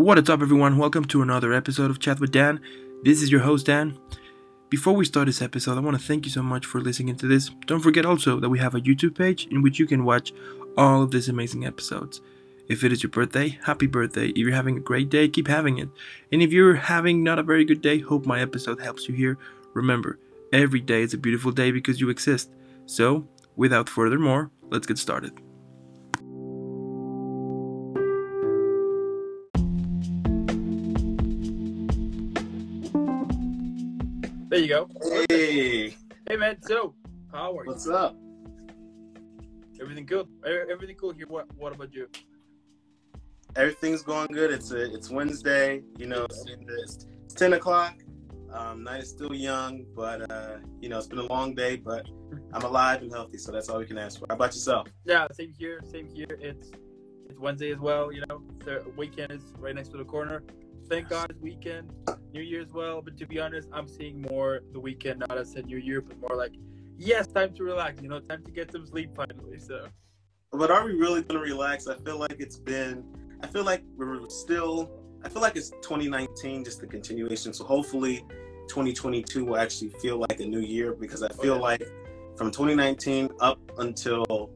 What is up, everyone? Welcome to another episode of Chat with Dan. This is your host, Dan. Before we start this episode, I want to thank you so much for listening to this. Don't forget also that we have a YouTube page in which you can watch all of these amazing episodes. If it is your birthday, happy birthday. If you're having a great day, keep having it. And if you're having not a very good day, hope my episode helps you here. Remember, every day is a beautiful day because you exist. So, without further more, let's get started. You go. Hey, Hey man, so how are you? what's up? Everything good? Everything cool here. What What about you? Everything's going good. It's a it's Wednesday. You know, it's, it's ten o'clock. Um, night is still young, but uh, you know, it's been a long day. But I'm alive and healthy, so that's all we can ask for. How about yourself? Yeah, same here. Same here. It's It's Wednesday as well. You know, the weekend is right next to the corner. Thank God it's weekend. New Year as well. But to be honest, I'm seeing more the weekend not as a New Year, but more like yes, time to relax. You know, time to get some sleep finally. So But are we really gonna relax? I feel like it's been. I feel like we're still. I feel like it's 2019, just the continuation. So hopefully, 2022 will actually feel like a new year because I oh, feel yeah. like from 2019 up until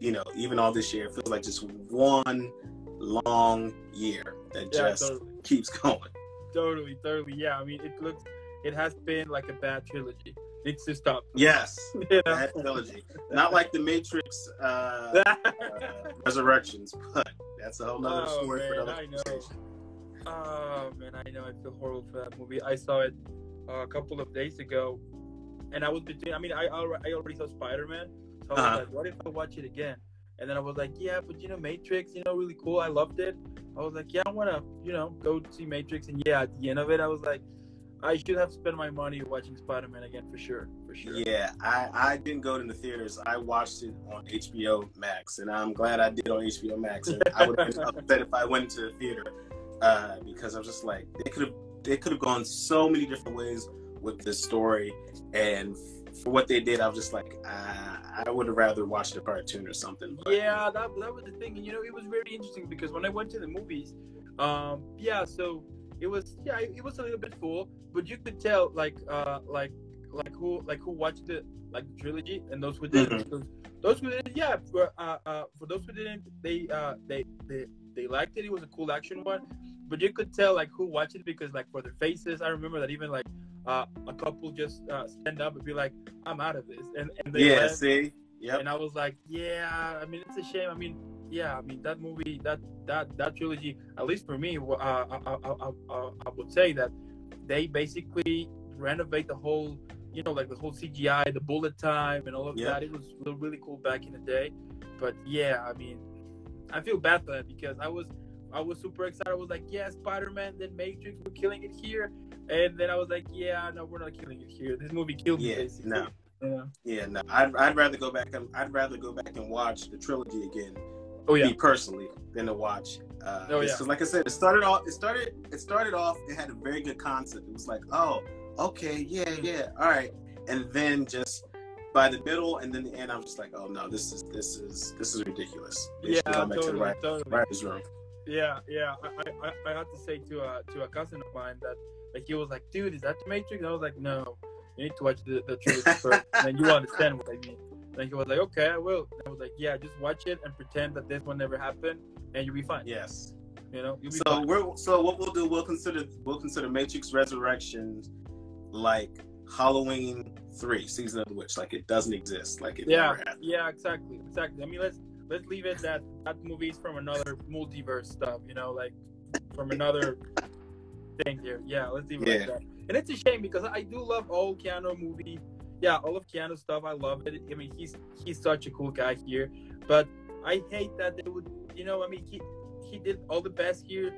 you know even all this year, it feels like just one long year that yeah, just totally, keeps going. totally, totally. Yeah, I mean, it looks, it has been like a bad trilogy. Needs to stop. Yes, know? that trilogy. Not like the Matrix uh, uh, Resurrections, but that's a whole nother Oh, story for man, another I know. conversation. Oh man, I know I feel horrible for that movie. I saw it uh, a couple of days ago, and I was between. I mean, I already, I already saw Spider Man, so I was Uh-huh. like, what if I watch it again? And then I was like, yeah, but you know, Matrix, you know, really cool. I loved it. I was like, yeah, I wanna, you know, go see Matrix. And yeah, at the end of it, I was like, I should have spent my money watching Spider Man again for sure, for sure. Yeah, I, I didn't go to the theaters. I watched it on HBO Max, and I'm glad I did on HBO Max. And I would have been upset if I went to the theater uh, because I was just like, they could have they could have gone so many different ways with this story, and for what they did, I was just like, uh, I would have rather watched a cartoon or something. But, yeah that, that was the thing and you know it was very interesting because when i went to the movies um yeah so it was yeah it, it was a little bit full but you could tell like uh like like who like who watched it like the trilogy and those who didn't Mhm. those, those who didn't yeah for uh, uh for those who didn't they uh they they they liked it it was a cool action one but you could tell like who watched it because like for their faces i remember that even like uh a couple just uh stand up and be like i'm out of this and and they yeah, left. see, yeah. And I was like, yeah, I mean, it's a shame. I mean, yeah, I mean, that movie, that that that trilogy, at least for me, uh, I, I, I, I, would say that they basically renovate the whole, you know, like the whole CGI, the bullet time, and all of Yeah. that. It was really, really cool back in the day. But yeah, I mean, I feel bad for that because I was. I was super excited. I was like, yeah, Spider Man, then Matrix, we're killing it here. And then I was like, yeah, no, we're not killing it here. This movie killed me, Yeah, basically. no. Yeah. yeah. No, I'd, I'd rather go back. And, I'd rather go back and watch the trilogy again Oh, yeah. me personally than to watch. Uh, Oh, yeah. Because, like I said, it started off. It started. It started off. It had a very good concept. It was like, oh, okay, yeah, yeah, all right. And then just by the middle and then the end, I'm just like, oh no, this is this is this is ridiculous. They Yeah, should go back to the totally, right, totally. writer's room. Yeah, yeah. I, I, I had to say to a to a cousin of mine that like he was like, dude, is that the Matrix? And I was like, no, you need to watch the, the trilogy first, and then you understand what I mean. And he was like, okay, I will. And I was like, yeah, just watch it and pretend that this one never happened, and you'll be fine. Yes. You know, you'll be So fine. we're so what we'll do. We'll consider we'll consider Matrix Resurrections like Halloween three, season of the witch. Like it doesn't exist. Like it Yeah, never happened. yeah, exactly, exactly. I mean, let's let's leave it that that movie's from another multiverse stuff. You know, like from another thing here. Yeah, let's leave it Yeah. like that. And it's a shame because I do love all Keanu movie. Yeah, all of Keanu stuff. I love it. I mean, he's he's such a cool guy here. But I hate that they would. You know, I mean, he he did all the best here.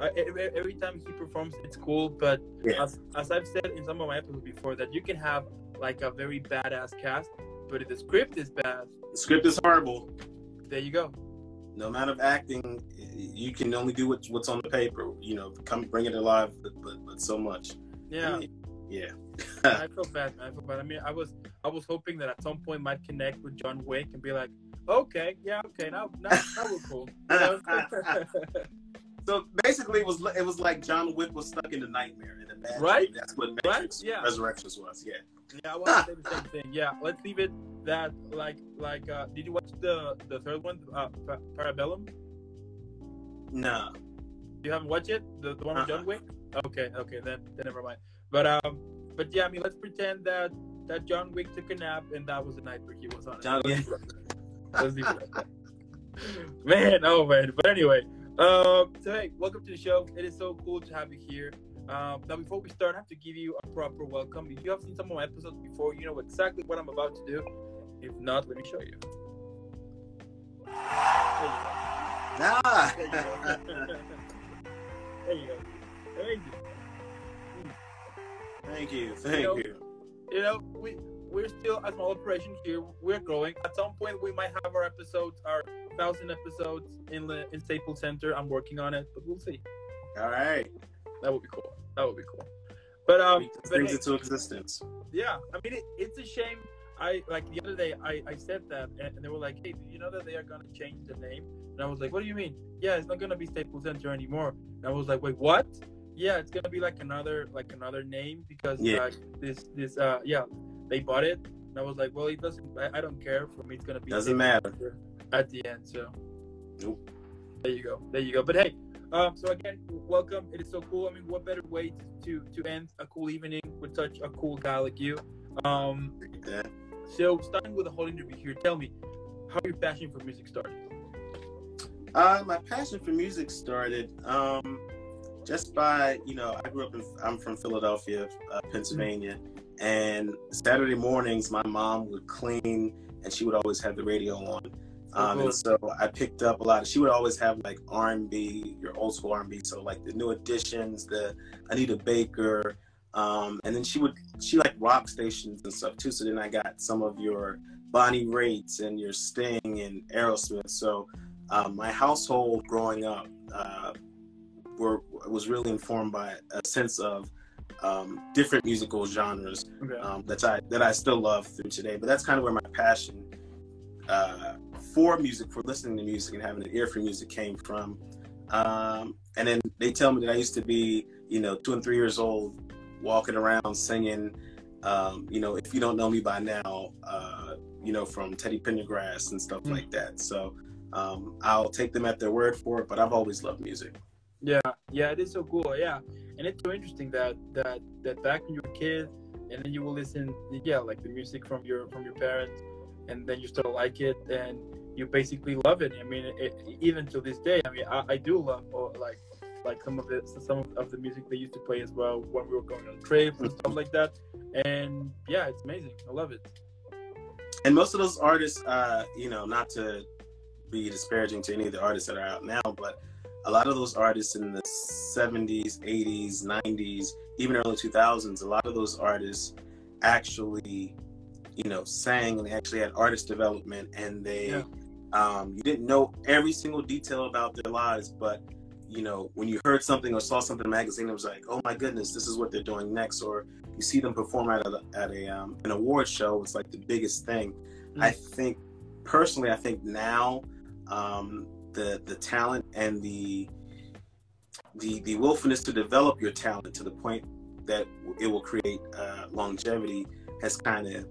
Uh, every, every time he performs, it's cool. But Yeah. as, as I've said in some of my episodes before, that you can have like a very badass cast, but if the script is bad, The script is horrible. There you go. No amount of acting, you can only do what, what's on the paper. You know, come bring it alive, but but, but so much. Yeah, Yeah. I feel bad, man. I feel bad. I mean, I was I was hoping that at some point might connect with John Wick and be like, okay, yeah, okay, now now, now we're cool. You know? So basically, it was it was like John Wick was stuck in the nightmare in a bad Right? That's what Right? Matrix Yeah. Resurrections was. Yeah. Yeah, I want to say the same thing. Yeah, let's leave it that like like. uh Did you watch the the third one, uh, Parabellum? No. You haven't watched it, the, the one with Uh-uh. John Wick? Okay, okay, then then never mind. But um, but yeah, I mean, let's pretend that that John Wick took a nap and that was the night where he was on it. John- it. Let's leave it like. Man, oh man. But anyway, um, so hey, welcome to the show. It is so cool to have you here. Um, now, before we start, I have to give you a proper welcome. If you have seen some of my episodes before, you know exactly what I'm about to do. If not, let me show you. Nah. There you go. there you go. Thank you. Thank you. Thank know- you. you know, we we're still a small operation here. We're growing. At some point, we might have our episodes, our thousand episodes in the in Staples Center. I'm working on it, but we'll see. All right. That would be cool. That would be cool. But um, but things hey, into existence. yeah, I mean, it, it's a shame. I like the other day, I I said that, and they were like, "Hey, do you know that they are gonna change the name?" And I was like, "What do you mean?" Yeah, it's not gonna be Staples Center anymore. And I was like, "Wait, what?" Yeah, it's gonna be like another like another name because Yeah. uh, this this uh yeah they bought it. And I was like, "Well, it doesn't. I, I don't care. For me, it's gonna be Doesn't matter. At the end." So Nope. there you go. There you go. But hey, um, so again, welcome. It is so cool. I mean, what better way to to, end a cool evening with such a cool guy like you? Um, so starting with the whole interview here, tell me how your passion for music started. Uh, my passion for music started um, just by you know I grew up in I'm from Philadelphia, uh, Pennsylvania, and Saturday mornings my mom would clean and she would always have the radio on. Um, and so I picked up a lot. Of, she would always have like R&B, your old school R&B, so like the New Editions, the Anita Baker, um, and then she would she like rock stations and stuff too. So then I got some of your Bonnie Raitt's and your Sting and Aerosmith. So um, my household growing up uh, were was really informed by a sense of um, different musical genres Okay. um, that I that I still love through today. But that's kind of where my passion uh, for music, for listening to music and having an ear for music came from. Um, and then they tell me that I used to be, you know, two and three years old, walking around singing. Um, you know, if you don't know me by now, uh, you know, from Teddy Pendergrass and stuff Mm. like that. So um, I'll take them at their word for it. But I've always loved music. Yeah, yeah, it is so cool. Yeah, and it's so interesting that that that back when you were a kid, and then you will listen, yeah, like the music from your from your parents, and then you still like it, and you basically love it. I mean, it, even to this day, I mean, I, I do love oh, like like some of it, some of the music they used to play as well when we were going on trips and stuff like that. And yeah, it's amazing. I love it. and most of those artists, uh, you know, not to be disparaging to any of the artists that are out now, but a lot of those artists in the 70s, 80s, 90s, even early 2000s, a lot of those artists actually, you know, sang and they actually had artist development and they, Yeah. um, you didn't know every single detail about their lives, but you know, when you heard something or saw something in a magazine, it was like, oh my goodness, this is what they're doing next. Or you see them perform at a, at a um, an award show, it's like the biggest thing. I think personally, I think now um, the the talent and the the the willfulness to develop your talent to the point that it will create uh, longevity has kind of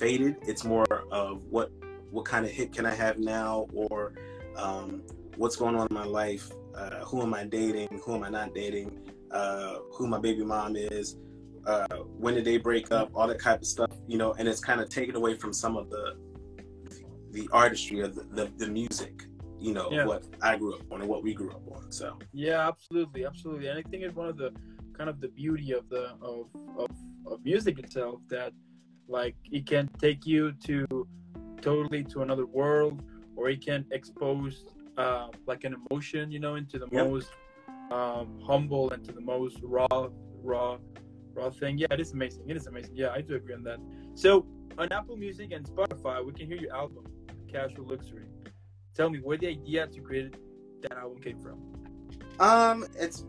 faded. It's more of what what kind of hit can I have now, or um, what's going on in my life. Uh, who am I dating? Who am I not dating? Uh, who my baby mom is? Uh, when did they break up? All that type of stuff, you know. And it's kind of taken away from some of the the artistry of the, the, the music, you know, Yeah. what I grew up on and what we grew up on. So Yeah, absolutely, absolutely. And I think it's one of the kind of the beauty of the of of, of music itself that like it can take you to totally to another world or it can expose uh, like an emotion, you know, into the Yep. most um, humble and to the most raw raw raw thing. Yeah, it is amazing. It is amazing. Yeah, I do agree on that. So on Apple Music and Spotify, we can hear your album, Casual Luxury. Tell me where the idea to create that album came from. Um, it's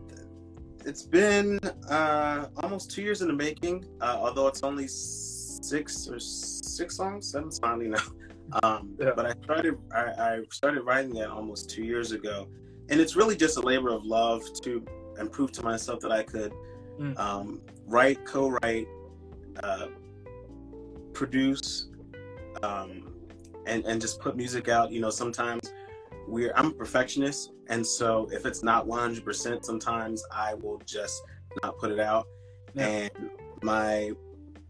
it's been uh, almost two years in the making. Uh, although it's only six or six songs, seven songs, I don't even know. Um, Yeah. But I started I, I started writing that almost two years ago, and it's really just a labor of love to and prove to myself that I could Mm. um, write, co-write, uh, produce, um, and and just put music out. You know, sometimes we're I'm a perfectionist, and so if it's not 100, percent sometimes I will just not put it out. Yeah. And my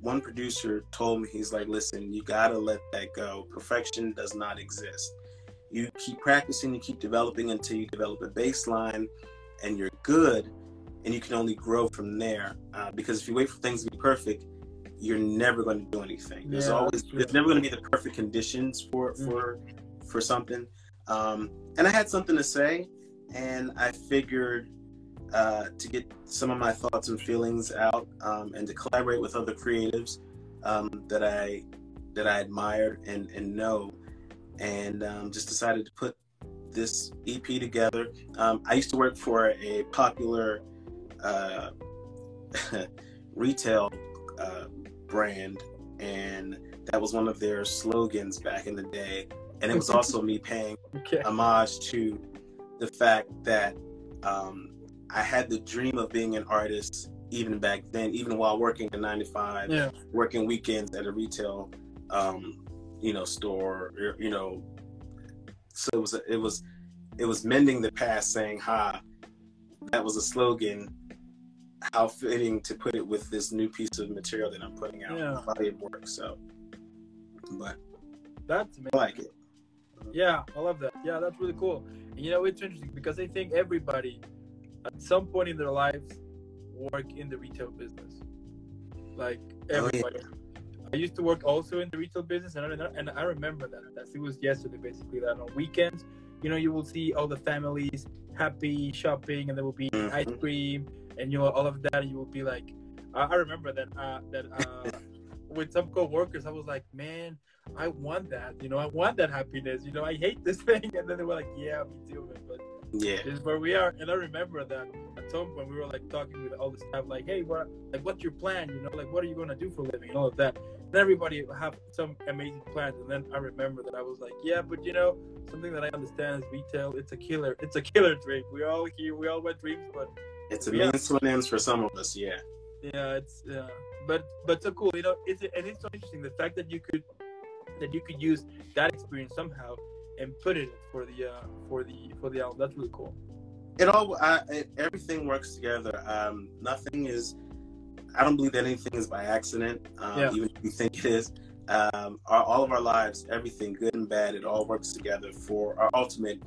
one producer told me he's like, listen, you gotta let that go. Perfection does not exist. You keep practicing, you keep developing until you develop a baseline, and you're good and you can only grow from there. Uh, because if you wait for things to be perfect, you're never going to do anything. There's Yeah, always there's never going to be the perfect conditions for Mm. for for something. Um, and I had something to say, and I figured uh, to get some of my thoughts and feelings out, um, and to collaborate with other creatives um, that I that I admired and and know, and um, just decided to put this EP together. Um, I used to work for a popular uh, retail uh, brand, and that was one of their slogans back in the day. And it was also me paying Okay. homage to the fact that um, I had the dream of being an artist even back then, even while working a nine to five, Yeah. working weekends at a retail, um, you know, store, you know. So it was, it was, it was mending the past, saying, "Ha, that was a slogan." How fitting to put it with this new piece of material that I'm putting out, Yeah. body of work. So, but That's amazing. I like it. Yeah, I love that. Yeah, that's really cool. And, you know, it's interesting because I think everybody, at some point in their lives, work in the retail business. Like Oh, yeah. everybody. I used to work also in the retail business, and I, and I remember that. That's, it was yesterday, basically. That on weekends, you know, you will see all the families happy shopping, and there will be Mhm. ice cream, and you know all of that. And you will be like, I, I remember that uh, that uh, with some co-workers, I was like, man, I want that. You know, I want that happiness. You know, I hate this thing, and then they were like, yeah, me too, man. But Yeah. this is where we are. And I remember that at some point we were like talking with all the staff, like, hey, what, like, what's your plan? You know, like, what are you gonna do for a living and all of that. And everybody have some amazing plans. And then I remember that I was like, yeah, but you know, something that I understand is retail. It's a killer. It's a killer dream. We all here, we all want dreams, but It's a Yeah. means to an ends for some of us, yeah. yeah, it's yeah, but but so cool. You know, it's and it's so interesting the fact that you could that you could use that experience somehow and put it for the uh, for the for the album. That's really cool. It all, I, it, everything works together. Um, nothing is, I don't believe that anything is by accident, um, Yeah. even if you think it is. Um, our, all of our lives, everything good and bad, it all works together for our ultimate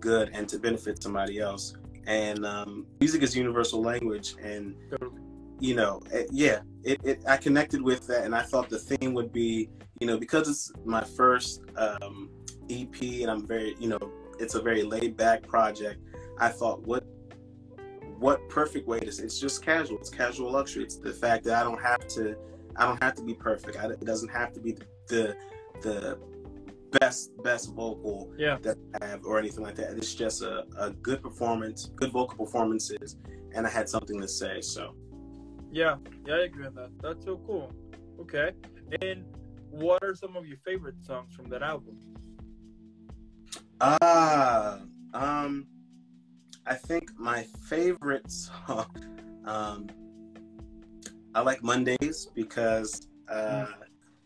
good and to benefit somebody else. And um, music is universal language, and Totally. you know, it, yeah, it, it, I connected with that, and I thought the theme would be, you know, because it's my first um, EP, and I'm very, you know, it's a very laid back project. I thought, what, what perfect way to say it's just casual. It's casual luxury. It's the fact that I don't have to, I don't have to be perfect. I, it doesn't have to be the, the best best vocal Yeah. that I have or anything like that. It's just a, a good performance, good vocal performances, and I had something to say. So. Yeah, yeah, I agree with that. That's so cool. Okay, and what are some of your favorite songs from that album? Ah, um, I think my favorite song, um, I like Mondays because uh,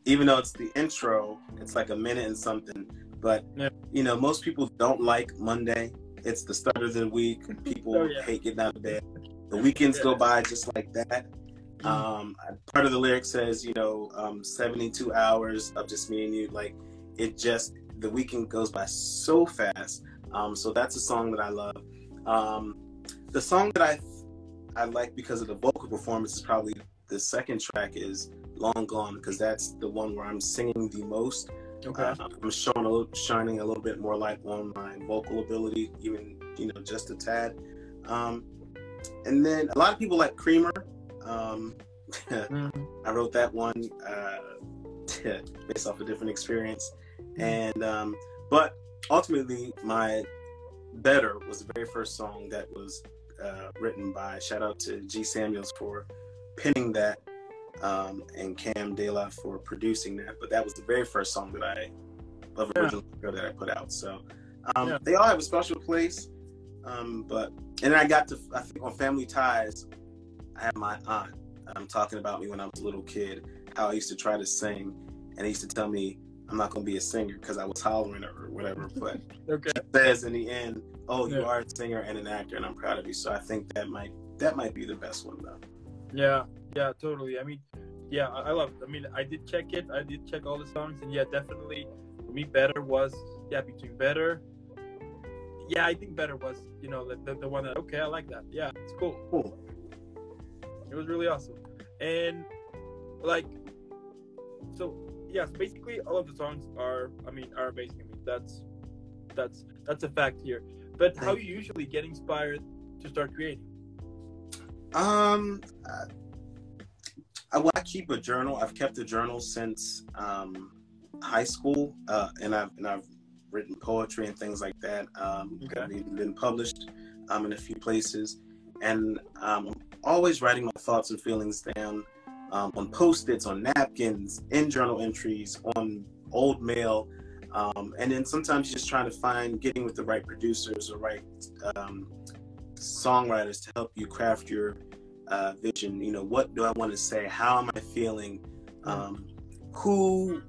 even though it's the intro, it's like a minute and something. But Yeah. you know, most people don't like Monday. It's the start of the week. People Oh, yeah. hate getting out of bed. The weekends go by just like that. Um, part of the lyric says, you know, um, 72 hours of just me and you. Like, it just, the weekend goes by so fast. Um, so that's a song that I love. Um, the song that I, I like because of the vocal performance is probably the second track is Long Gone because that's the one where I'm singing the most. Okay, Uh, I'm showing a little, shining a little bit more light on my vocal ability, even you know just a tad. Um, and then a lot of people like Creamer. Um, Mhm. I wrote that one uh, based off a different experience, and um, but ultimately my better was the very first song that was uh, written by. Shout out to G Samuels for penning that um, and Cam Dela for producing that. But that was the very first song that I of Yeah. original material that I put out. So um, Yeah. they all have a special place. Um, but and then I got to I think on Family Ties, I had my aunt um, talking about me when I was a little kid, how I used to try to sing, and he used to tell me I'm not going to be a singer because I was hollering or whatever. But Okay. it says in the end, oh, you Yeah. are a singer and an actor, and I'm proud of you. So I think that might that might be the best one though. Yeah, yeah, totally. I mean, yeah, I, I love it. I mean, I did check it. I did check all the songs, and yeah, definitely for me, better was yeah between better. Yeah, I think better was you know the, the, the one that okay, I like that. Yeah, it's cool. Cool. It was really awesome, and like, so yes, basically all of the songs are I mean are amazing. I mean that's that's that's a fact here. But how Thank you usually get inspired to start creating? Um, I, well, I keep a journal. I've kept a journal since um, high school, uh, and I've and I've written poetry and things like that. Um, Okay. I've even been published um, in a few places, and um, I'm always writing my thoughts and feelings down um, on post-its, on napkins, in journal entries, on old mail. Um, and then sometimes just trying to find getting with the right producers or right um, songwriters to help you craft your uh, vision. You know, what do I want to say? How am I feeling? Um, who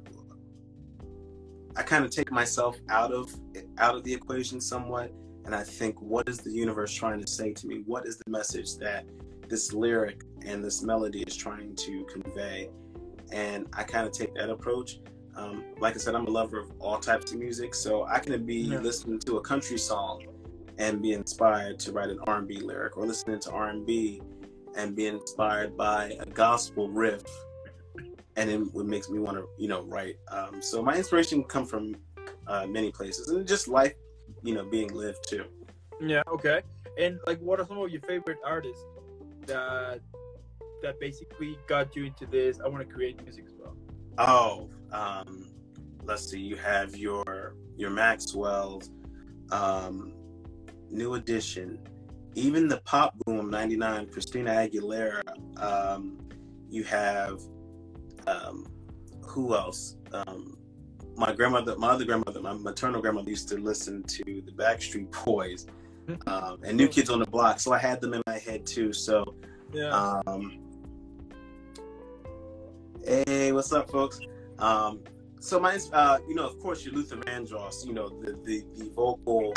I kind of take myself out of out of the equation somewhat, and I think, what is the universe trying to say to me? What is the message that this lyric and this melody is trying to convey? And I kind of take that approach. Um, like I said, I'm a lover of all types of music, so I can be Yeah. listening to a country song and be inspired to write an R&B lyric, or listening to R&B and be inspired by a gospel riff, and it, it makes me want to, you know, write. Um, so my inspiration come from uh, many places, and just life, you know, being lived too. Yeah, okay. And like, what are some of your favorite artists that that basically got you into this? I want to create music as well. Oh, um, let's see. You have your your Maxwell's, um, New Edition, even the pop boom '99, Christina Aguilera. Um, you have um, who else? Um, my grandmother, my other grandmother, my maternal grandmother used to listen to the Backstreet Boys um, and New Kids on the Block, so I had them in my head too. So Yeah. um, hey, what's up, folks? Um, so my, uh, you know, of course, your Luther Vandross, you know, the, the, the vocal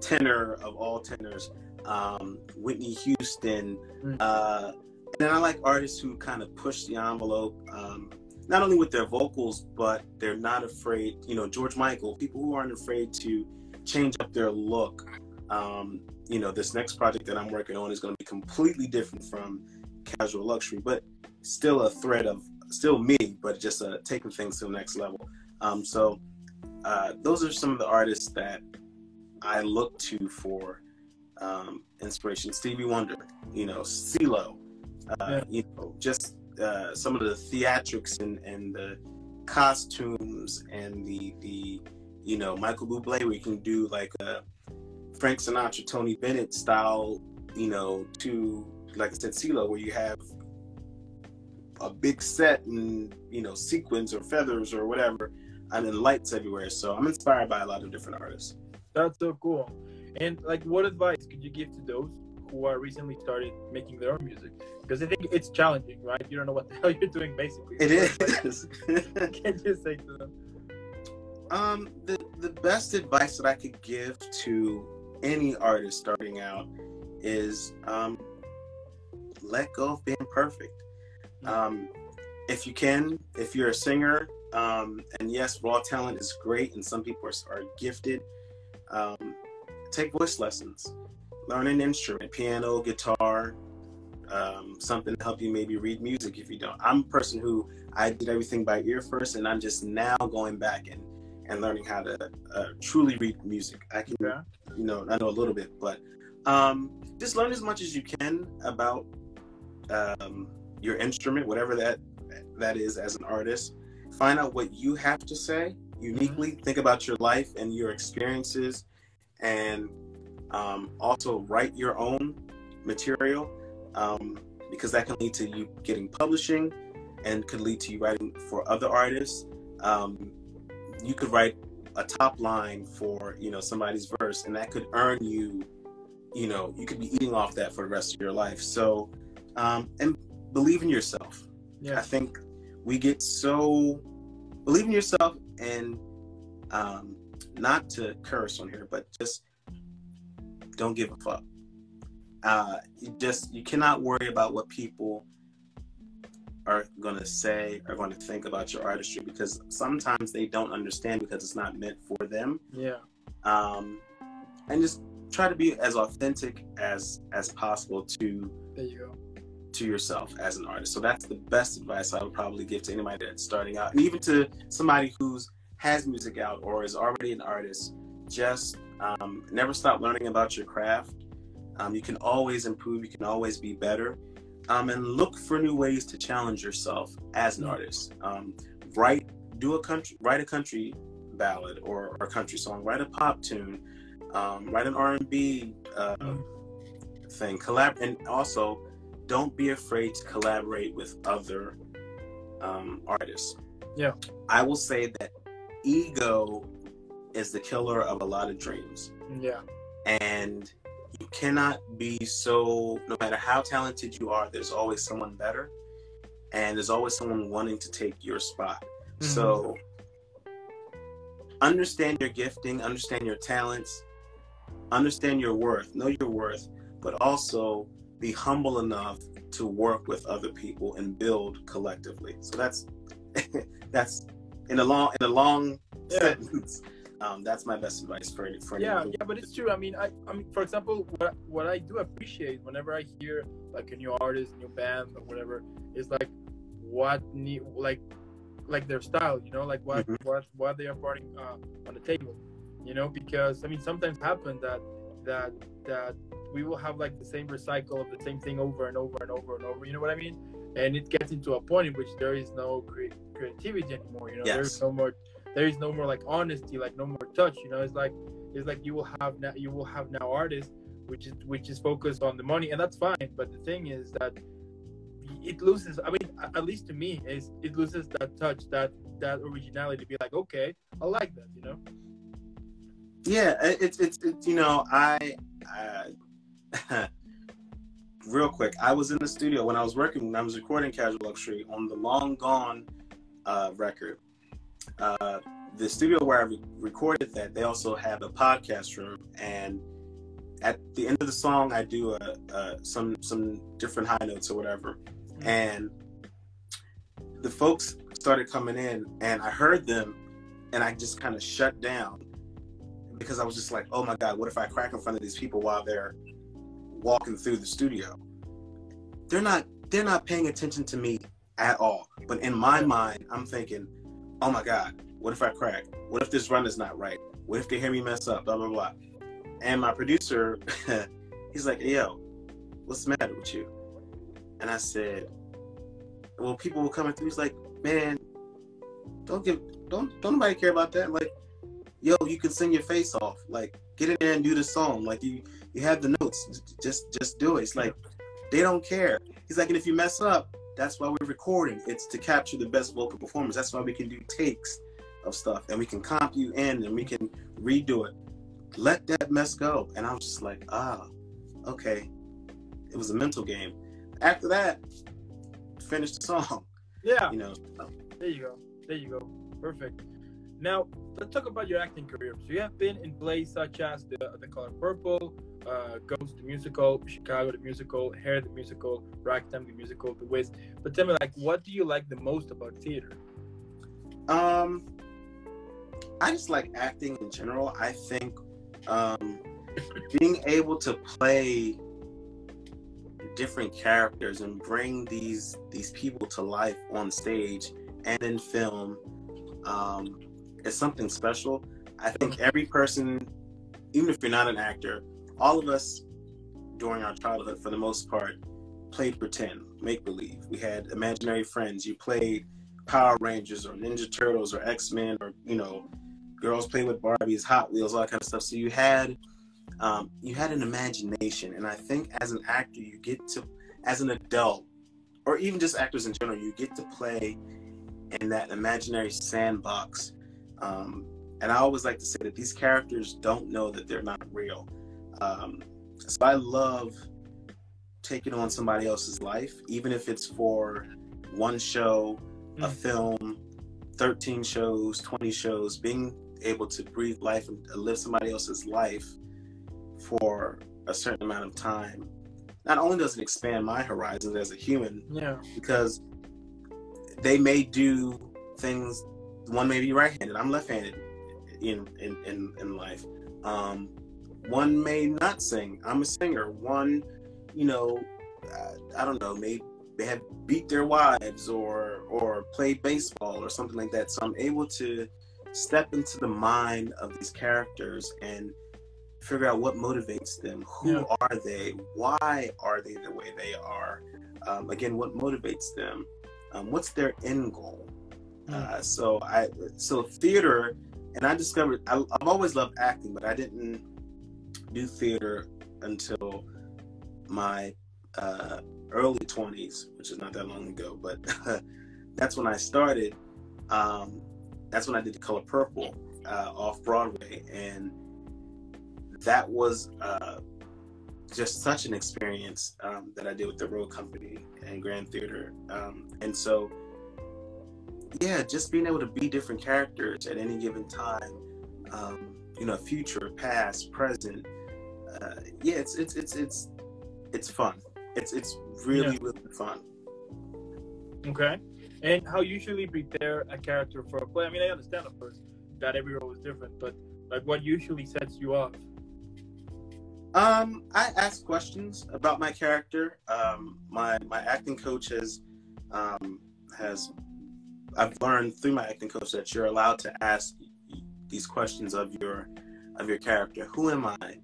tenor of all tenors, um, Whitney Houston, Mm. uh, and then I like artists who kind of push the envelope, um, not only with their vocals, but they're not afraid, you know, George Michael, people who aren't afraid to change up their look. Um, you know, this next project that I'm working on is going to be completely different from casual luxury, but still a thread of still me, but just uh, taking things to the next level. Um, so uh, those are some of the artists that I look to for um, inspiration. Stevie Wonder, you know, CeeLo, uh, you know, just uh, some of the theatrics and, and the costumes and the the you know Michael Bublé, where you can do like a Frank Sinatra, Tony Bennett style, you know, to like I said, CeeLo, where you have a big set and you know sequins or feathers or whatever, and then lights everywhere. So I'm inspired by a lot of different artists. That's so cool. And like, what advice could you give to those who are recently started making their own music? Because I think it's challenging, right? You don't know what the hell you're doing, basically. It So, is. What can you say to them? um, the the best advice that I could give to any artist starting out is um, let go of being perfect. Um, if you can, if you're a singer, um, and yes, raw talent is great, and some people are, are gifted. Um, take voice lessons, learn an instrument, piano, guitar, um, something to help you maybe read music if you don't. I'm a person who I did everything by ear first, and I'm just now going back and and learning how to uh, truly read music. I can, Yeah. you know, I know a little bit, but um, just learn as much as you can about um, your instrument, whatever that that is as an artist. Find out what you have to say uniquely. Think about your life and your experiences, and um, also write your own material um, because that can lead to you getting publishing and could lead to you writing for other artists. Um, you could write a top line for you know somebody's verse, and that could earn you you know, you could be eating off that for the rest of your life. So, um, and believe in yourself. Yeah. I think we get so believe in yourself and um, not to curse on here, but just don't give a fuck. Uh, you just you cannot worry about what people are going to say or going to think about your artistry because sometimes they don't understand because it's not meant for them. Yeah. Um, and just try to be as authentic as as possible to There you go. to yourself as an artist. So that's the best advice I would probably give to anybody that's starting out, and even to somebody who's has music out or is already an artist. Just um, never stop learning about your craft. Um, you can always improve. You can always be better, um, and look for new ways to challenge yourself as an artist. Um, write, do a country, write a country ballad or, or a country song. Write a pop tune. Um, write an R and B uh, thing. Collab, and also don't be afraid to collaborate with other um, artists. Yeah. I will say that ego is the killer of a lot of dreams. Yeah. And you cannot be so, no matter how talented you are, there's always someone better. And there's always someone wanting to take your spot. Mm-hmm. So understand your gifting, understand your talents, understand your worth, know your worth, but also be humble enough to work with other people and build collectively. So that's that's in a long in a long Yeah. sentence. Um, that's my best advice for for yeah yeah but it's true i mean i i mean for example what what i do appreciate whenever i hear like a new artist new band or whatever is like what need like like their style you know like what Mhm. what what they are putting uh, on the table you know because i mean sometimes happen that that that we will have like the same recycle of the same thing over and over and over and over you know what i mean and it gets into a point in which there is no cre- creativity anymore you know there's Yes. no more there is no more like honesty like no more touch you know it's like it's like you will have now you will have now artists which is which is focused on the money and that's fine but the thing is that it loses i mean at least to me is it loses that touch that that originality to be like okay i like that you know Yeah, it's it's you know I, I real quick I was in the studio when I was working when I was recording Casual Luxury on the Long Gone uh, record. Uh, the studio where I re- recorded that they also have a podcast room and at the end of the song I do a, a some some different high notes or whatever and the folks started coming in and I heard them and I just kind of shut down because I was just like, oh my God, what if I crack in front of these people while they're walking through the studio? They're not they're not paying attention to me at all. But in my mind, I'm thinking, oh my God, what if I crack? What if this run is not right? What if they hear me mess up? Blah blah blah. And my producer, he's like, yo, what's the matter with you? And I said, well, people were coming through. He's like, man, don't give, don't, don't nobody care about that. Like, yo, you can sing your face off. Like, get in there and do the song. Like, you, you have the notes. Just, just do it. It's like they don't care. He's like, and if you mess up, that's why we're recording. It's to capture the best vocal performance. That's why we can do takes of stuff and we can comp you in and we can redo it. Let that mess go. And I was just like, ah, okay. It was a mental game. After that, finish the song. yeah You know, There you go. There you go. Perfect. Now let's talk about your acting career. So you have been in plays such as the The Color Purple, uh, Ghost the musical, Chicago the musical, Hair the musical, Ragtime the musical, The Wiz. But tell me, like, what do you like the most about theater? Um, I just like acting in general. I think um, being able to play different characters and bring these these people to life on stage and in film um, is something special. I think every person, even if you're not an actor, all of us during our childhood, for the most part, played pretend, make believe. We had imaginary friends. You played Power Rangers or Ninja Turtles or X Men or you know, girls play with Barbies, Hot Wheels, all that kind of stuff. So you had um, you had an imagination, and I think as an actor, you get to, as an adult, or even just actors in general, you get to play in that imaginary sandbox. Um, and I always like to say that these characters don't know that they're not real. Um, so I love taking on somebody else's life, even if it's for one show, a Mm. film, 13 shows, 20 shows, being able to breathe life and live somebody else's life for a certain amount of time. Not only does it expand my horizons as a human, Yeah. because they may do things. One may be right-handed. I'm left-handed in in in, in life. Um, one may not sing. I'm a singer. One, you know, uh, I don't know, may they have beat their wives or or played baseball or something like that. So I'm able to step into the mind of these characters and figure out what motivates them. Who Yeah. are they? Why are they the way they are? Um, again, what motivates them? Um, what's their end goal? Mm. Uh, so I so theater, and I discovered I, I've always loved acting, but I didn't do theater until my uh, early twenties, which is not that long ago. But that's when I started. Um, that's when I did the Color Purple uh, off Broadway, and that was uh, just such an experience um, that I did with the Road Company and Grand Theater. Um, and so, yeah, just being able to be different characters at any given time, um, you know, future, past, present. Uh, yeah, it's it's it's it's it's fun. It's it's really Yeah. really fun. Okay. And how you usually prepare a character for a play? I mean, I understand, of course, that every role is different, but like, what usually sets you off? Um, I ask questions about my character. Um, my my acting coach has um, has I've learned through my acting coach that you're allowed to ask these questions of your of your character. Who am I?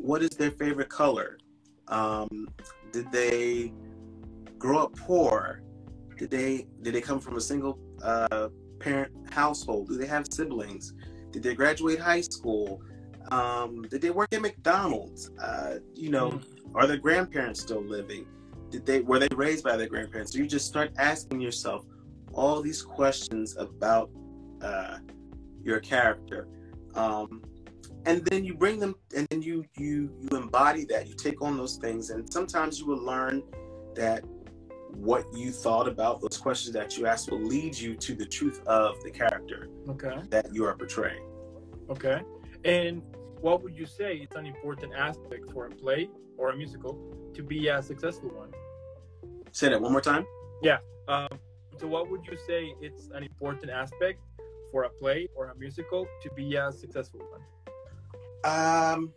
What is their favorite color? Um, did they grow up poor? Did they did they come from a single uh, parent household? Do they have siblings? Did they graduate high school? Um, did they work at McDonald's? Uh, you know, Mm. are their grandparents still living? Did they were they raised by their grandparents? So you just start asking yourself all these questions about uh, your character, um, and then you bring them, and then you you you embody that. You take on those things, and sometimes you will learn that what you thought about those questions that you asked will lead you to the truth of the character Okay. that you are portraying. Okay. And what would you say is an important aspect for a play or a musical to be a successful one? Say that one more time. Yeah. Um, so, what would you say it's an important aspect for a play or a musical to be a successful one? Um,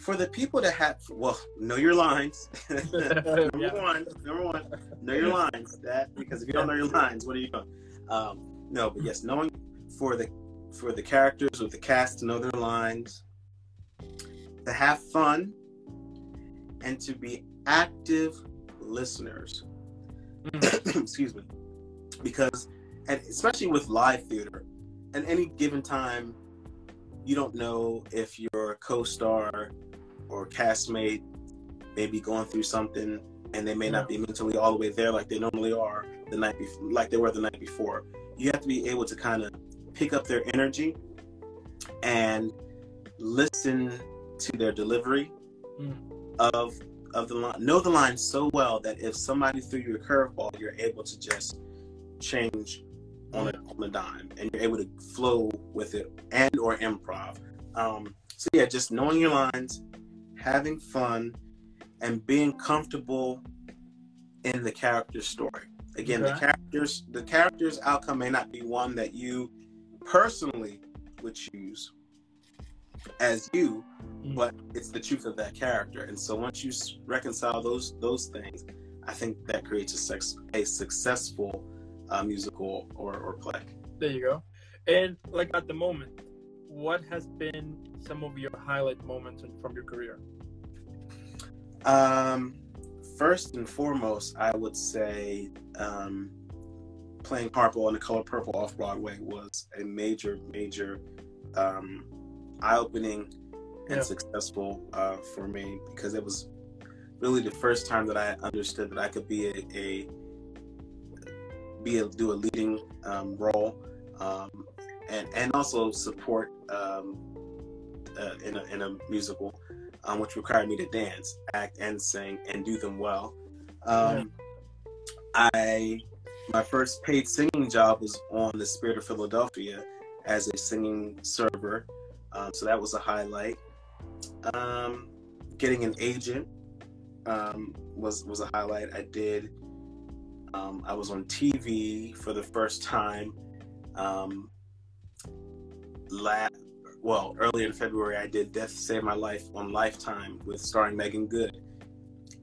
for the people that have, well, know your lines. number Yeah. one, number one, know your lines. That because if you don't know your lines, what are you doing? Um, no, but yes, knowing for the for the characters or the cast to know their lines, to have fun, and to be active listeners. Mm. Excuse me, because and especially with live theater, at any given time, you don't know if your co-star or castmate may be going through something and they may not be mentally all the way there like they normally are the night before like they were the night before you have to be able to kind of pick up their energy and listen to their delivery Mm. of of the line know the line so well that if somebody threw you a curveball you're able to just change on a, on a dime and you're able to flow with it and or improv. Um, so yeah just knowing your lines having fun and being comfortable in the character's story. Again the characters the character's outcome may not be one that you personally would choose as you Mm. but it's the truth of that character. And so once you reconcile those those things i think that creates a, sex, a successful uh, musical or, or play There you go. And like at the moment, what has been some of your highlight moments from your career? Um, first and foremost, I would say um, playing Harpo and the Color Purple off Broadway was a major, major um, eye-opening and Yeah. successful uh, for me because it was really the first time that I understood that I could be a, a be a do a leading um, role um, and and also support um, uh, in a in a musical. um, which required me to dance, act, and sing, and do them well. Um, I my first paid singing job was on the Spirit of Philadelphia as a singing server, um, so that was a highlight. Um, getting an agent um, was was a highlight. I did. Um, I was on TV for the first time. Um, la- well, early in February, I did Death Save My Life on Lifetime with starring Meagan Good,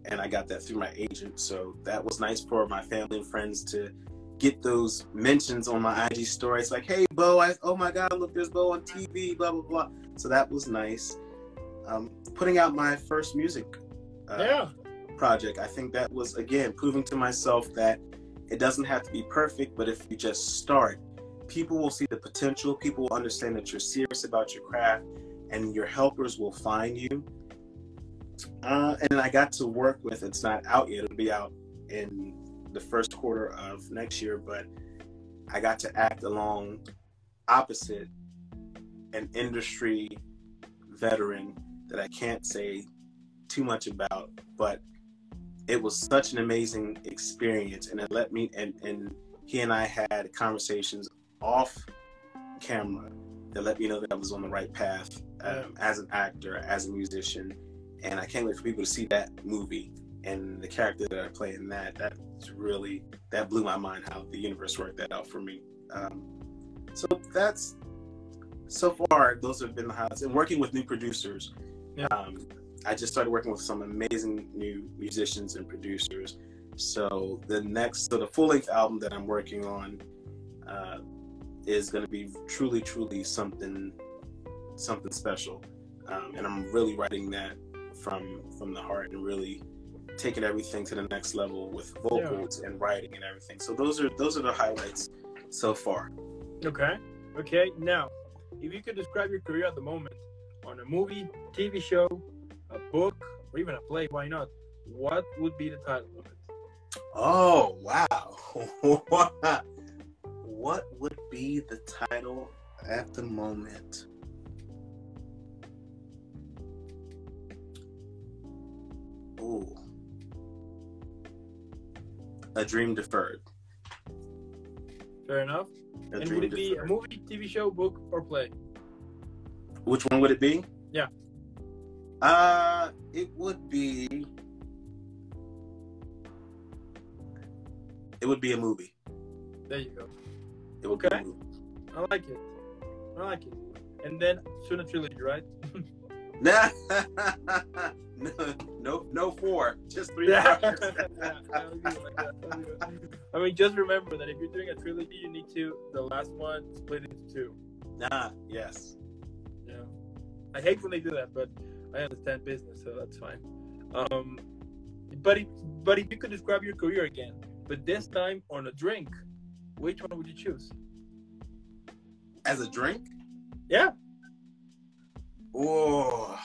and I got that through my agent. So that was nice for my family and friends to get those mentions on my IG story. It's like, hey, Bo, I, oh my God, look, there's Bo on TV, blah blah blah. So that was nice. Um, putting out my first music uh, Yeah. Project, I think that was again proving to myself that it doesn't have to be perfect, but if you just start, people will see the potential. People will understand that you're serious about your craft, and your helpers will find you. Uh, and I got to work with. It's not out yet. It'll be out in the first quarter of next year, but I got to act along opposite an industry veteran that I can't say too much about, but it was such an amazing experience and it let me and, and he and I had conversations off camera that let me know that I was on the right path um, as an actor, as a musician, and I can't wait for people to see that movie and the character that I play in that. That's really that blew my mind how the universe worked that out for me. Um, so that's so far those have been the highlights. And working with new producers, Yeah. um, I just started working with some amazing new musicians and producers. So the next, so the full length album that I'm working on uh, is going to be truly, truly something, something special. Um, and I'm really writing that from from the heart and really taking everything to the next level with vocals and writing and everything. So those are those are the highlights so far. Okay. Okay. Now, if you could describe your career at the moment on a movie, TV show, a book, or even a play, why not? What would be the title of it? Oh wow! what would be the title at the moment? Ooh, a dream deferred. Fair enough. A and would it be a movie, TV show, book, or play? Which one would it be? Yeah. Uh, it would be. It would be a movie. There you go. It would be a Okay. movie. I like it. I like it. And then soon a trilogy, right? Nah, no, no, no four, just three. Yeah. Yeah, I'll do it like that. I'll do it. I mean, just remember that if you're doing a trilogy, you need to the last one split into two. nah, yes. Yeah. I hate when they do that, but I understand business, so that's fine. Um, but if, but if you could describe your career again, but this time on a drink, which one would you choose? As a drink? Yeah. Oh.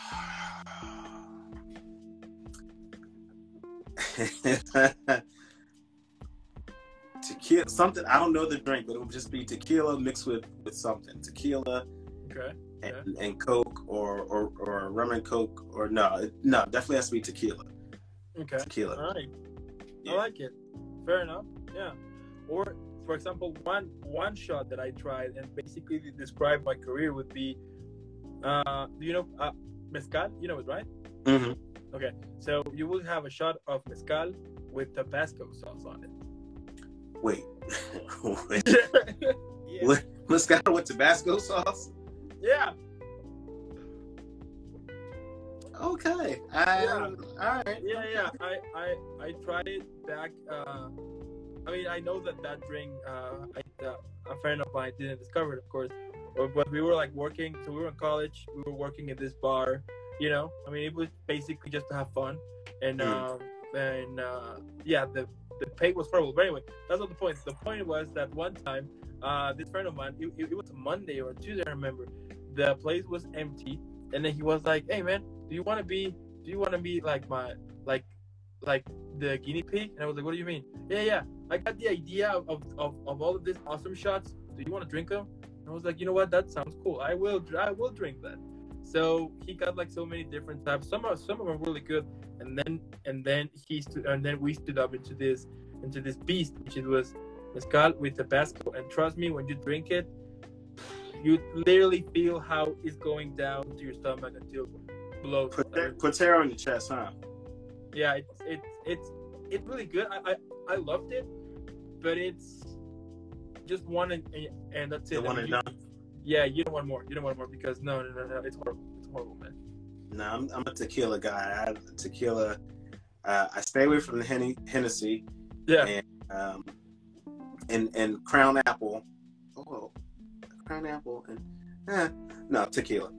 tequila, something I don't know the drink, but it would just be tequila mixed with with something. Tequila Okay. and, and Coke or, or or rum and Coke or no, no, definitely has to be tequila. Okay. Tequila. All right. Yeah. I like it. Fair enough. Yeah. Or for example, one one shot that I tried and basically to describe my career would be, uh, you know uh, mezcal? You know it, right? Mm-hmm. Okay. So you will have a shot of mezcal with Tabasco sauce on it. Wait. Wait. yeah. What? Moscato with Tabasco sauce? yeah. Okay. I, Yeah. All right. Yeah, yeah. I, I, I tried it back. Uh, I mean, I know that that drink, uh, I, uh, a friend of mine didn't discover it, of course. But, but we were like working, so we were in college. We were working at this bar. You know, I mean, it was basically just to have fun, and Mm. um, and uh, yeah, the the pay was horrible. But anyway, that's not the point. The point was that one time, uh, this friend of mine, it, it, it was Monday or Tuesday, I remember. The place was empty, and then he was like, "Hey, man, do you want to be? Do you want to be like my like like the guinea pig?" And I was like, "What do you mean?" Yeah, yeah. I got the idea of of, of all of these awesome shots. Do you want to drink them? And I was like, "You know what? That sounds cool. I will. I will drink that." So he got like so many different types. Some are some of them really good, and then and then he stood and then we stood up into this into this beast, which it was mezcal with Tabasco. And trust me, when you drink it, you literally feel how it's going down to your stomach until it blows. Put that, put terror on your chest, huh? Yeah, it's it's it's it's really good. I I, I loved it, but it's just one and, and that's it. The I one mean, and done. Yeah, you don't want more. You don't want more because no, no, no, no. It's horrible. It's horrible, man. No, I'm, I'm a tequila guy. I tequila. Uh, I stay away from the Hen- Hennessy Yeah. and um, and and Crown Apple. Oh, Crown Apple and eh, no tequila.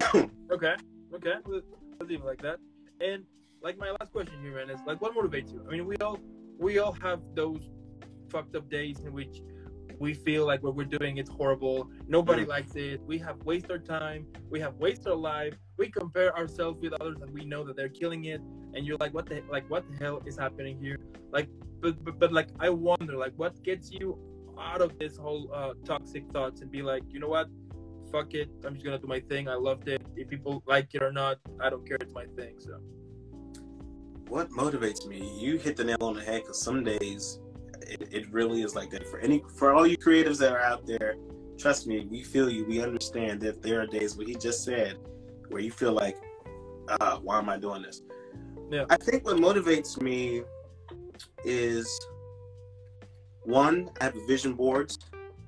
Okay. Okay. We'll, we'll leave it like that. And like my last question here, man, is like, what motivates you? I mean, we all we all have those fucked up days in which we feel like what we're doing is horrible. Nobody Mhm. likes it. We have wasted our time. We have wasted our life. We compare ourselves with others, and we know that they're killing it. And you're like, what the like, what the hell is happening here? Like, but but, but like, I wonder, like, what gets you out of this whole uh, toxic thoughts and be like, you know what? Fuck it. I'm just gonna do my thing. I loved it. If people like it or not, I don't care. It's my thing. So What motivates me? You hit the nail on the head because some days it, it really is like that. For any for all you creatives that are out there, trust me, we feel you. We understand that there are days what he just said where you feel like, uh, why am I doing this? Yeah. I think what motivates me is one, I have vision boards.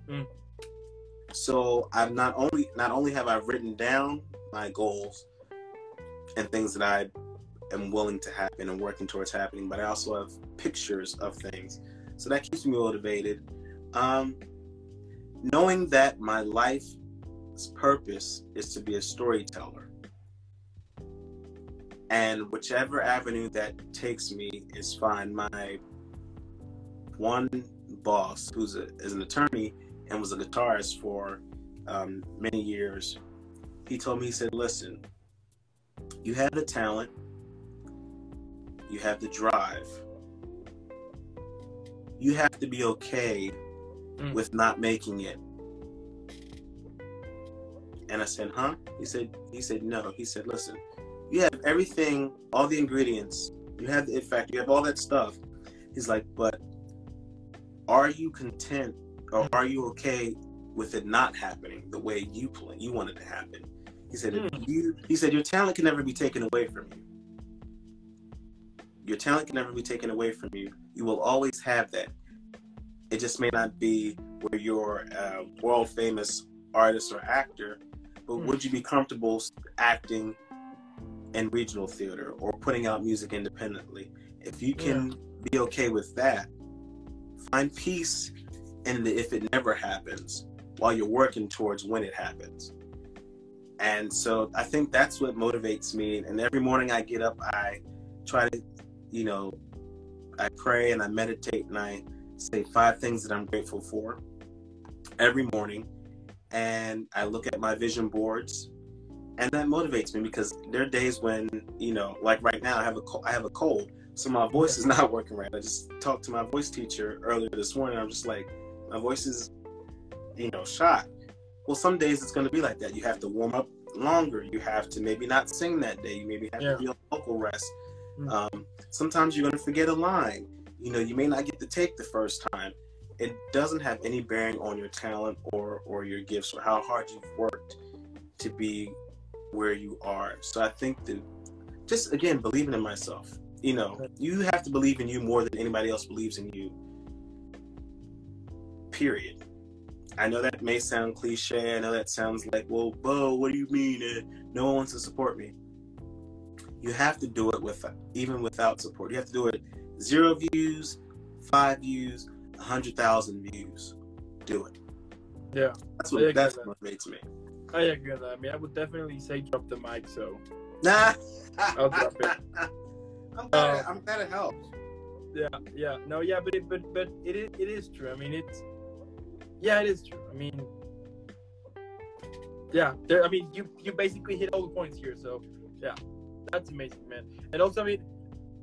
Mm. So I've not only not only have I written down my goals and things that I am willing to happen and working towards happening, but I also have pictures of things. So that keeps me motivated. Um, knowing that my life's purpose is to be a storyteller. And whichever avenue that takes me is fine. My one boss, who's a, is an attorney and was a guitarist for um, many years, he told me, he said, listen, you have the talent, you have the drive. You have to be okay Mm. with not making it. And I said, huh? He said, he said, no. He said, listen, you have everything, all the ingredients. You have, in fact, you have all that stuff. He's like, but are you content or are you okay with it not happening the way you plan, you want it to happen? He said, Hmm. you, he said, your talent can never be taken away from you. Your talent can never be taken away from you. You will always have that. It just may not be where you're a world famous artist or actor, but Hmm. would you be comfortable acting in regional theater or putting out music independently? If you can be okay with that, find peace in the if it never happens while you're working towards when it happens. And so I think that's what motivates me. And every morning I get up, I try to, you know, I pray and I meditate and I say five things that I'm grateful for every morning. And I look at my vision boards and that motivates me because there are days when, you know, like right now I have a, I have a cold. So my voice is not working right. I just talked to my voice teacher earlier this morning. I'm just like, my voice is, you know, shot. Well, some days it's going to be like that. You have to warm up longer. You have to maybe not sing that day. You maybe have Yeah. to be on vocal rest. Mm. Um, sometimes you're going to forget a line. You know, you may not get the take the first time. It doesn't have any bearing on your talent or or your gifts or how hard you've worked to be where you are. So I think that just again believing in myself. You know, you have to believe in you more than anybody else believes in you. Period. I know that may sound cliche. I know that sounds like, well, Bo, what do you mean? Uh, no one wants to support me. You have to do it with even without support. You have to do it zero views, five views, a hundred thousand views. Do it. Yeah. That's what that's with what motivates me. I agree with that. I mean, I would definitely say drop the mic. So Nah. I'll drop it. I'm glad, Uh, I'm glad it helps. yeah, yeah, no, yeah, but it, but but it is it is true. I mean, it's yeah, it is true. I mean, yeah, there. I mean, you you basically hit all the points here. So yeah, that's amazing, man. And also, I mean,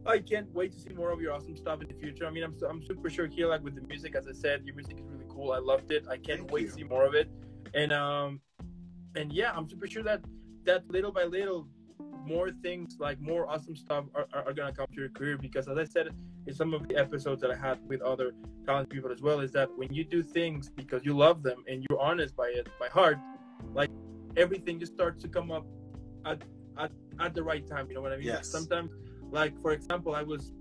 I can't wait to see more of your awesome stuff in the future. I mean, I'm I'm super sure here, like with the music, as I said, your music is really cool. I loved it. I can't Thank wait you. to see more of it. And um, and yeah, I'm super sure that that little by little, more things like more awesome stuff are, are, are, gonna come to your career because as I said in some of the episodes that I had with other talented people as well, is that when you do things because you love them and you're honest by it by heart, like everything just starts to come up at at, at the right time. You know what I mean? Yes. Sometimes, like for example, I was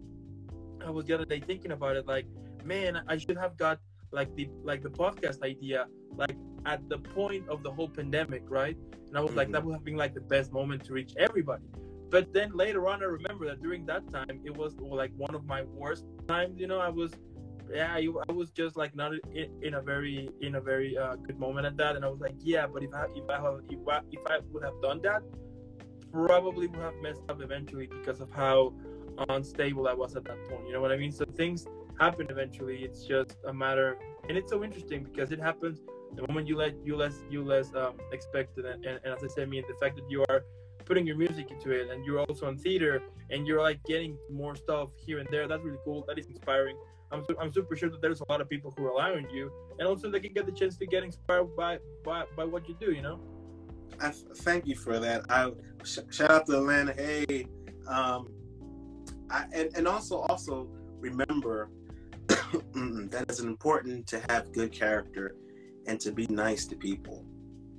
I was the other day thinking about it, like, man, I should have got like the like the podcast idea like at the point of the whole pandemic, right? And I was mm-hmm. like, that would have been like the best moment to reach everybody. But then later on, I remember that during that time, it was like one of my worst times. You know, I was, yeah, I was just like not in, in a very in a very uh, good moment at that, and I was like, yeah, but if I if I have, if I, if I would have done that, probably would have messed up eventually because of how unstable I was at that point. You know what I mean? So things happen eventually. It's just a matter, and it's so interesting because it happens the moment you let you less you less um, expect it. And, and, and, as I said, I mean the fact that you are putting your music into it, and you're also on theater, and you're like getting more stuff here and there. That's really cool. That is inspiring. I'm, su- I'm super sure that there's a lot of people who rely on you, and also they can get the chance to get inspired by by, by what you do. You know. I thank you for that. I sh- shout out to Atlanta. Hey, um, I, and, and also also remember that it's important to have good character and to be nice to people.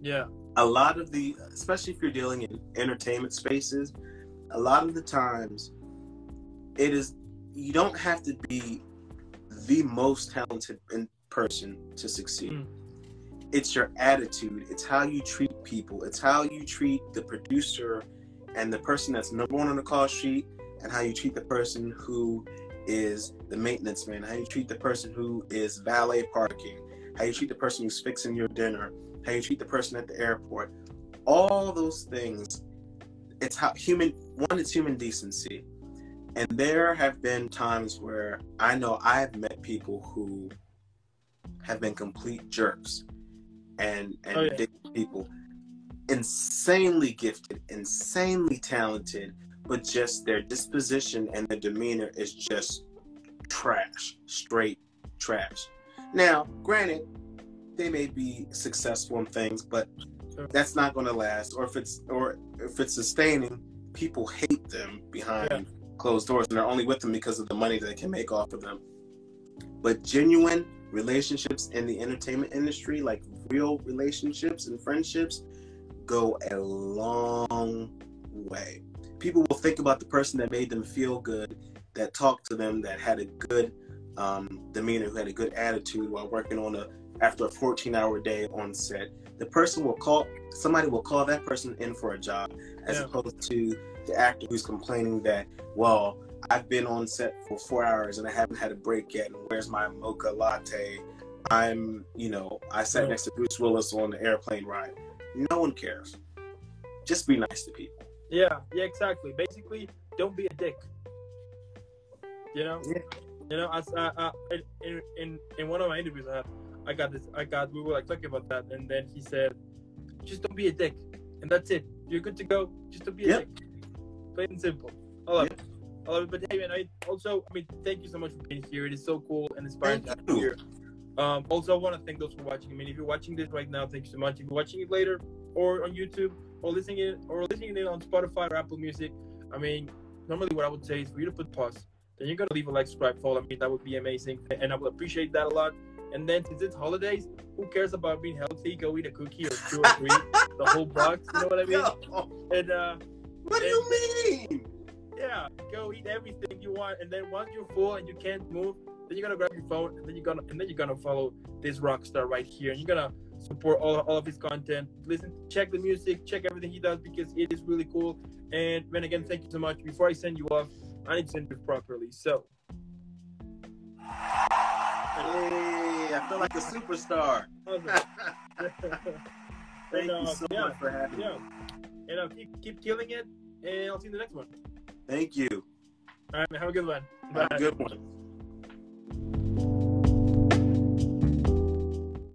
Yeah. A lot of the, especially if you're dealing in entertainment spaces, a lot of the times it is, you don't have to be the most talented person to succeed. Mm. It's your attitude, it's how you treat people, it's how you treat the producer and the person that's number one on the call sheet, and how you treat the person who is the maintenance man, how you treat the person who is valet parking, how you treat the person who's fixing your dinner, how you treat the person at the airport. All those things, it's how human, one, it's human decency. And there have been times where I know I've met people who have been complete jerks and, and oh, yeah. people insanely gifted, insanely talented, but just their disposition and their demeanor is just trash, straight trash. Now, granted, they may be successful in things, but that's not going to last. Or if it's or if it's sustaining, people hate them behind yeah. closed doors, and they're only with them because of the money that they can make off of them. But genuine relationships in the entertainment industry, like real relationships and friendships, go a long way. People will think about the person that made them feel good, that talked to them, that had a good um, demeanor, who had a good attitude while working on a after a 14 hour day on set. The person will call somebody will call that person in for a job as yeah. opposed to the actor who's complaining that, well, I've been on set for four hours and I haven't had a break yet. And where's my mocha latte? I'm, you know, I sat yeah. next to Bruce Willis on the airplane ride. No one cares. Just be nice to people. Yeah, yeah, exactly. Basically, don't be a dick. You know, yeah. You know, as uh, uh, in, in in one of my interviews, I had, I got this, I got, we were like talking about that, and then he said, just don't be a dick, and that's it. You're good to go. Just don't be a yep. dick. Plain and simple. I love yep. it. I love it. But hey, man, I also, I mean, thank you so much for being here. It is so cool and inspiring to have you here. Um, also, I want to thank those for watching. I mean, if you're watching this right now, thank you so much. If you're watching it later or on YouTube or listening it or listening it on Spotify or Apple Music, I mean, normally what I would say is for you to put pause then you're gonna leave a like, subscribe, follow me. That would be amazing, and I would appreciate that a lot. And then since it's holidays, who cares about being healthy? Go eat a cookie or two or three, the whole box. You know what I mean? No. And uh, what do you mean? Yeah, go eat everything you want, and then once you're full and you can't move, then you're gonna grab your phone, and then you're gonna and then you're gonna follow this rock star right here, and you're gonna support all, all of his content. Listen, check the music, check everything he does because it is really cool. And then again, thank you so much. Before I send you off, I need to it properly. So. Hey, I feel like a superstar. Thank and, uh, you so yeah, much for having yeah. me. And uh, keep keep killing it, and I'll see you in the next one. Thank you. All right, man. Have a good one. Bye. Have a good one.